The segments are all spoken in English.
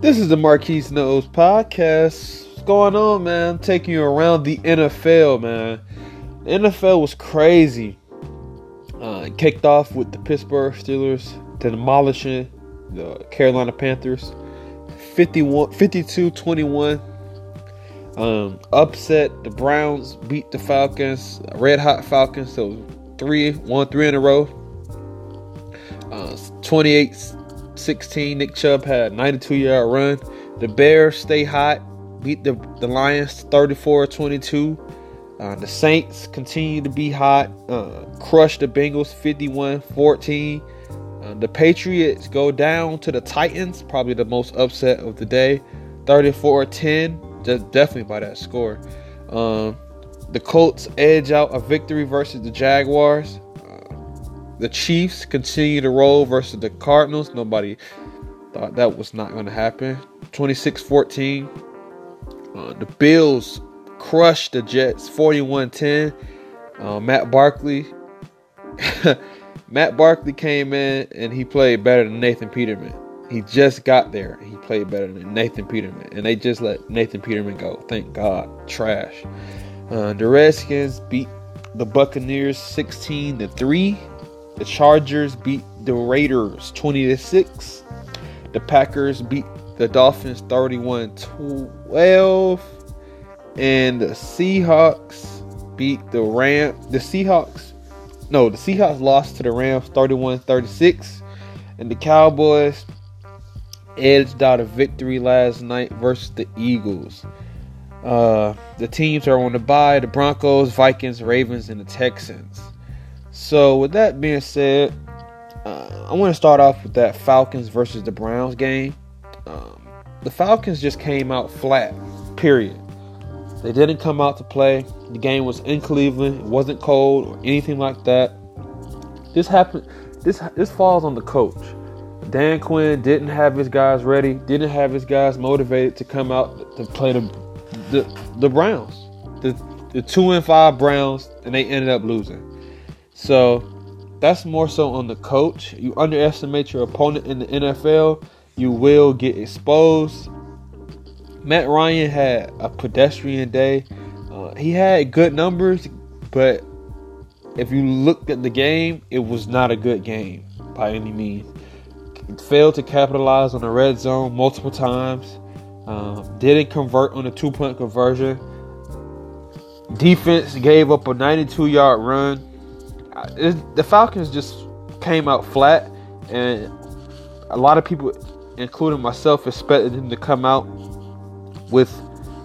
This is the Marquise Knows podcast. What's going on, man? Taking you around the NFL, man. The NFL was crazy. Uh, kicked off with the Pittsburgh Steelers demolishing the Carolina Panthers 51 52 21. Um, upset the Browns, beat the Falcons, Red Hot Falcons, so three, one, three in a row. Uh, 28 16, Nick Chubb had a 92 yard run. The Bears stay hot, beat the, the Lions 34 22. Uh, the Saints continue to be hot, uh, crush the Bengals 51 14. Uh, the Patriots go down to the Titans, probably the most upset of the day, 34 10. Just definitely by that score. Um, the Colts edge out a victory versus the Jaguars. The Chiefs continue to roll versus the Cardinals. Nobody thought that was not going to happen. 26 14. Uh, the Bills crushed the Jets 41 10. Uh, Matt Barkley. Matt Barkley came in and he played better than Nathan Peterman. He just got there. He played better than Nathan Peterman, and they just let Nathan Peterman go. Thank God. Trash. Uh, the Redskins beat the Buccaneers 16 to three. The Chargers beat the Raiders 20 to six. The Packers beat the Dolphins 31 12. And the Seahawks beat the Ram. The Seahawks, no, the Seahawks lost to the Rams 31 36. And the Cowboys edged out a victory last night versus the Eagles. Uh, the teams are on the bye the Broncos, Vikings, Ravens, and the Texans. So, with that being said, uh, I want to start off with that Falcons versus the Browns game. Um, the Falcons just came out flat, period. They didn't come out to play. The game was in Cleveland. It wasn't cold or anything like that. This happened. This this falls on the coach. Dan Quinn didn't have his guys ready, didn't have his guys motivated to come out to play the the, the Browns, the the two and five Browns, and they ended up losing. So that's more so on the coach. You underestimate your opponent in the NFL, you will get exposed. Matt Ryan had a pedestrian day. Uh, he had good numbers, but if you looked at the game, it was not a good game by any means failed to capitalize on the red zone multiple times. Um, didn't convert on the two point conversion. Defense gave up a 92 yard run. It, the Falcons just came out flat, and a lot of people, including myself, expected them to come out with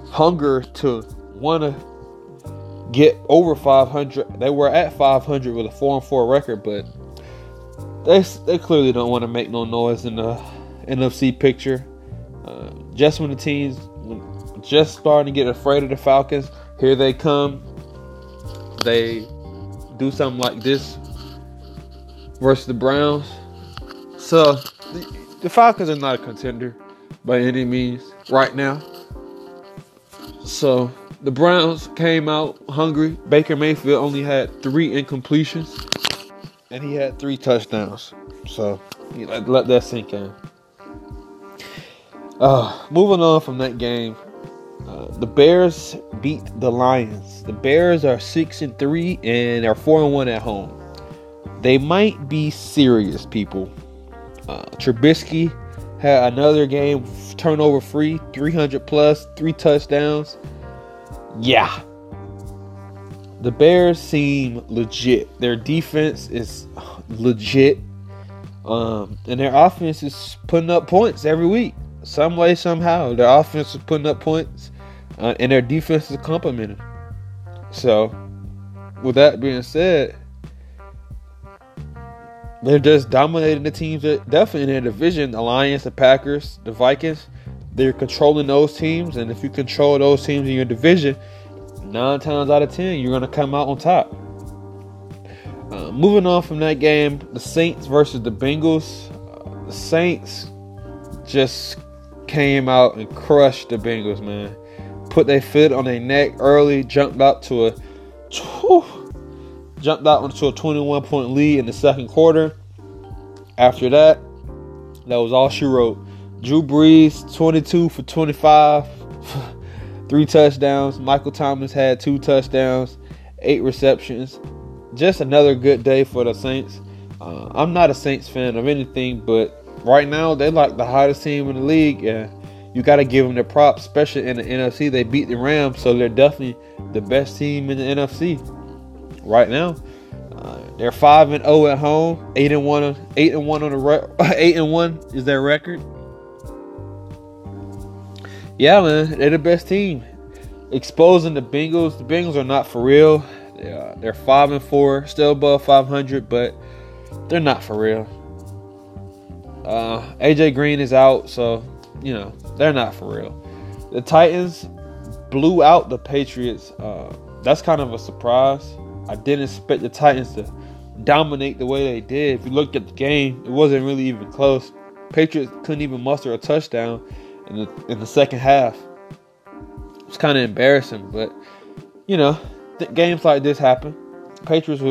hunger to want to get over 500. They were at 500 with a 4 and 4 record, but they they clearly don't want to make no noise in the NFC picture. Uh, just when the teams just starting to get afraid of the Falcons, here they come. They do something like this versus the Browns. So the, the Falcons are not a contender by any means right now. So the Browns came out hungry. Baker Mayfield only had three incompletions and he had three touchdowns. So let, let that sink in. Uh, moving on from that game, uh, the Bears beat the Lions. The Bears are six and three and are four and one at home. They might be serious, people. Uh, Trubisky had another game turnover free, 300 plus, three touchdowns. Yeah, the Bears seem legit. Their defense is legit. Um, and their offense is putting up points every week. Some way, somehow. Their offense is putting up points. Uh, and their defense is complementing. So, with that being said, they're just dominating the teams that definitely in their division. The Lions, the Packers, the Vikings. They're controlling those teams. And if you control those teams in your division, nine times out of ten, you're going to come out on top. Uh, moving on from that game, the Saints versus the Bengals. Uh, the Saints just came out and crushed the Bengals, man. Put their foot on their neck early, jumped out to a whew, jumped out onto a 21 point lead in the second quarter. After that, that was all she wrote. Drew Brees, 22 for 25, three touchdowns. Michael Thomas had two touchdowns, eight receptions. Just another good day for the Saints. Uh, I'm not a Saints fan of anything, but right now they're like the hottest team in the league, you got to give them the props, especially in the NFC. They beat the Rams, so they're definitely the best team in the NFC right now. Uh, they're five and zero oh at home, eight and one, eight and one on the re- eight and one is their record. Yeah, man, they're the best team. Exposing the Bengals. The Bengals are not for real. They are, they're five and four, still above 500, but they're not for real. Uh, AJ Green is out, so you know they're not for real. The Titans blew out the Patriots. Uh, that's kind of a surprise. I didn't expect the Titans to dominate the way they did. If you looked at the game, it wasn't really even close. Patriots couldn't even muster a touchdown in the in the second half. It's kind of embarrassing, but you know, th- games like this happen. Patriots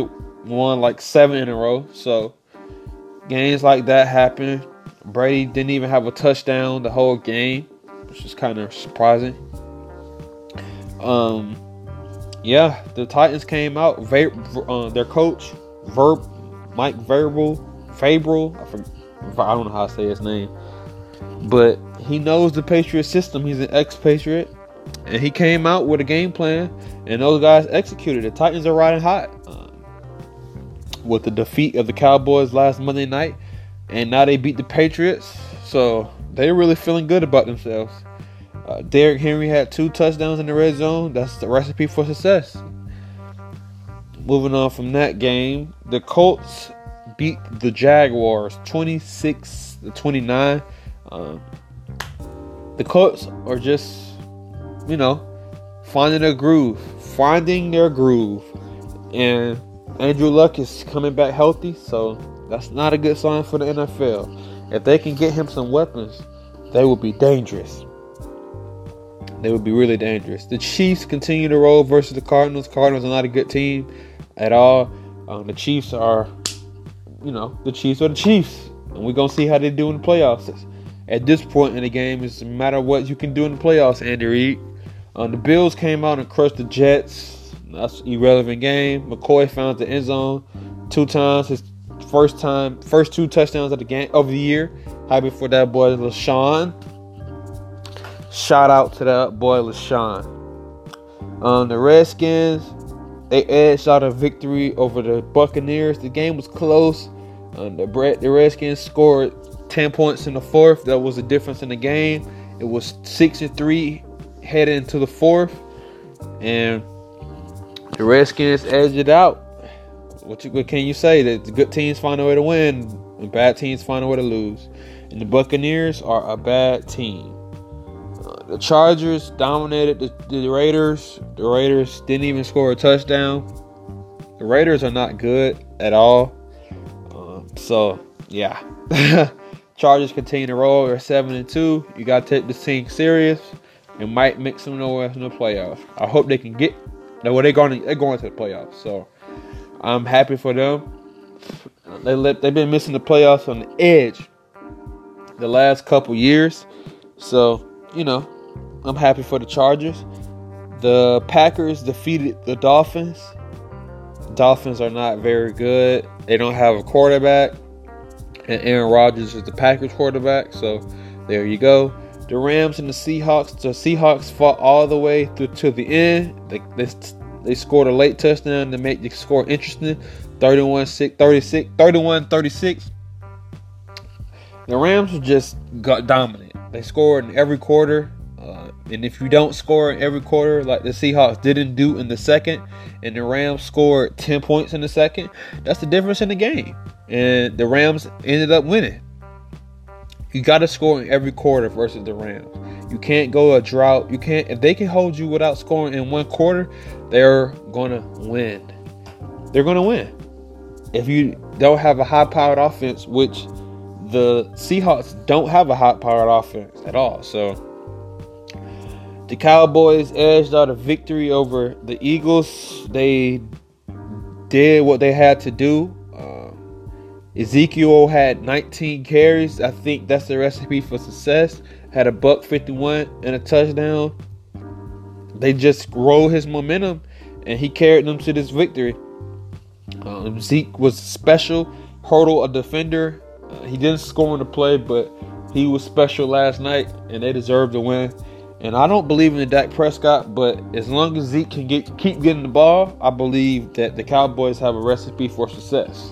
won like seven in a row, so games like that happen. Brady didn't even have a touchdown the whole game, which is kind of surprising. Um, yeah, the Titans came out. Uh, their coach, Verb, Mike Verbal, Fabril, I, forget, I don't know how to say his name, but he knows the Patriot system. He's an ex-Patriot, and he came out with a game plan, and those guys executed. The Titans are riding hot uh, with the defeat of the Cowboys last Monday night, and now they beat the Patriots, so they're really feeling good about themselves. Uh, Derrick Henry had two touchdowns in the red zone. That's the recipe for success. Moving on from that game, the Colts beat the Jaguars 26 to 29. Um, the Colts are just, you know, finding their groove, finding their groove. And Andrew Luck is coming back healthy, so that's not a good sign for the NFL. If they can get him some weapons, they will be dangerous. They would be really dangerous. The Chiefs continue to roll versus the Cardinals. Cardinals are not a good team at all. Um, the Chiefs are, you know, the Chiefs are the Chiefs, and we're gonna see how they do in the playoffs. At this point in the game, it's no matter what you can do in the playoffs. Andy Reid. Um, the Bills came out and crushed the Jets. That's irrelevant game. McCoy found the end zone two times. His first time, first two touchdowns of the game of the year. Happy for that boy, LeSean. Shout out to that boy LeSean. Um, the Redskins, they edged out a victory over the Buccaneers. The game was close. Um, the, the Redskins scored 10 points in the fourth. That was the difference in the game. It was 6 and 3 heading into the fourth. And the Redskins edged it out. What, you, what can you say? That good teams find a way to win, and bad teams find a way to lose. And the Buccaneers are a bad team the Chargers dominated the, the, Raiders. The Raiders didn't even score a touchdown. The Raiders are not good at all. Um, so yeah, Chargers continue to roll. They're seven and two. You got to take this team serious. It might make some noise in the playoffs. I hope they can get. No, they're going. To, They're going to the playoffs. So I'm happy for them. They let, they've been missing the playoffs on the edge the last couple years. So you know, I'm happy for the Chargers. The Packers defeated the Dolphins. Dolphins are not very good. They don't have a quarterback. And Aaron Rodgers is the Packers quarterback. So there you go. The Rams and the Seahawks. The Seahawks fought all the way through to the end. They, they, they scored a late touchdown to make the score interesting. 31 36 31 36. The Rams just got dominant. They scored in every quarter. Uh, and if you don't score in every quarter, like the Seahawks didn't do in the second, and the Rams scored 10 points in the second, that's the difference in the game. And the Rams ended up winning. You got to score in every quarter versus the Rams. You can't go a drought. You can't if they can hold you without scoring in one quarter, they're gonna win. They're gonna win. If you don't have a high-powered offense, which the Seahawks don't have a high-powered offense at all, so the Cowboys edged out a victory over the Eagles. They did what they had to do. Uh, Ezekiel had 19 carries. I think that's the recipe for success. Had a buck 51 and a touchdown. They just rolled his momentum, and he carried them to this victory. Um, Zeke was special, hurdle a defender. Uh, he didn't score in the play, but he was special last night, and they deserved to win. And I don't believe in Dak Prescott, but as long as Zeke can get keep getting the ball, I believe that the Cowboys have a recipe for success.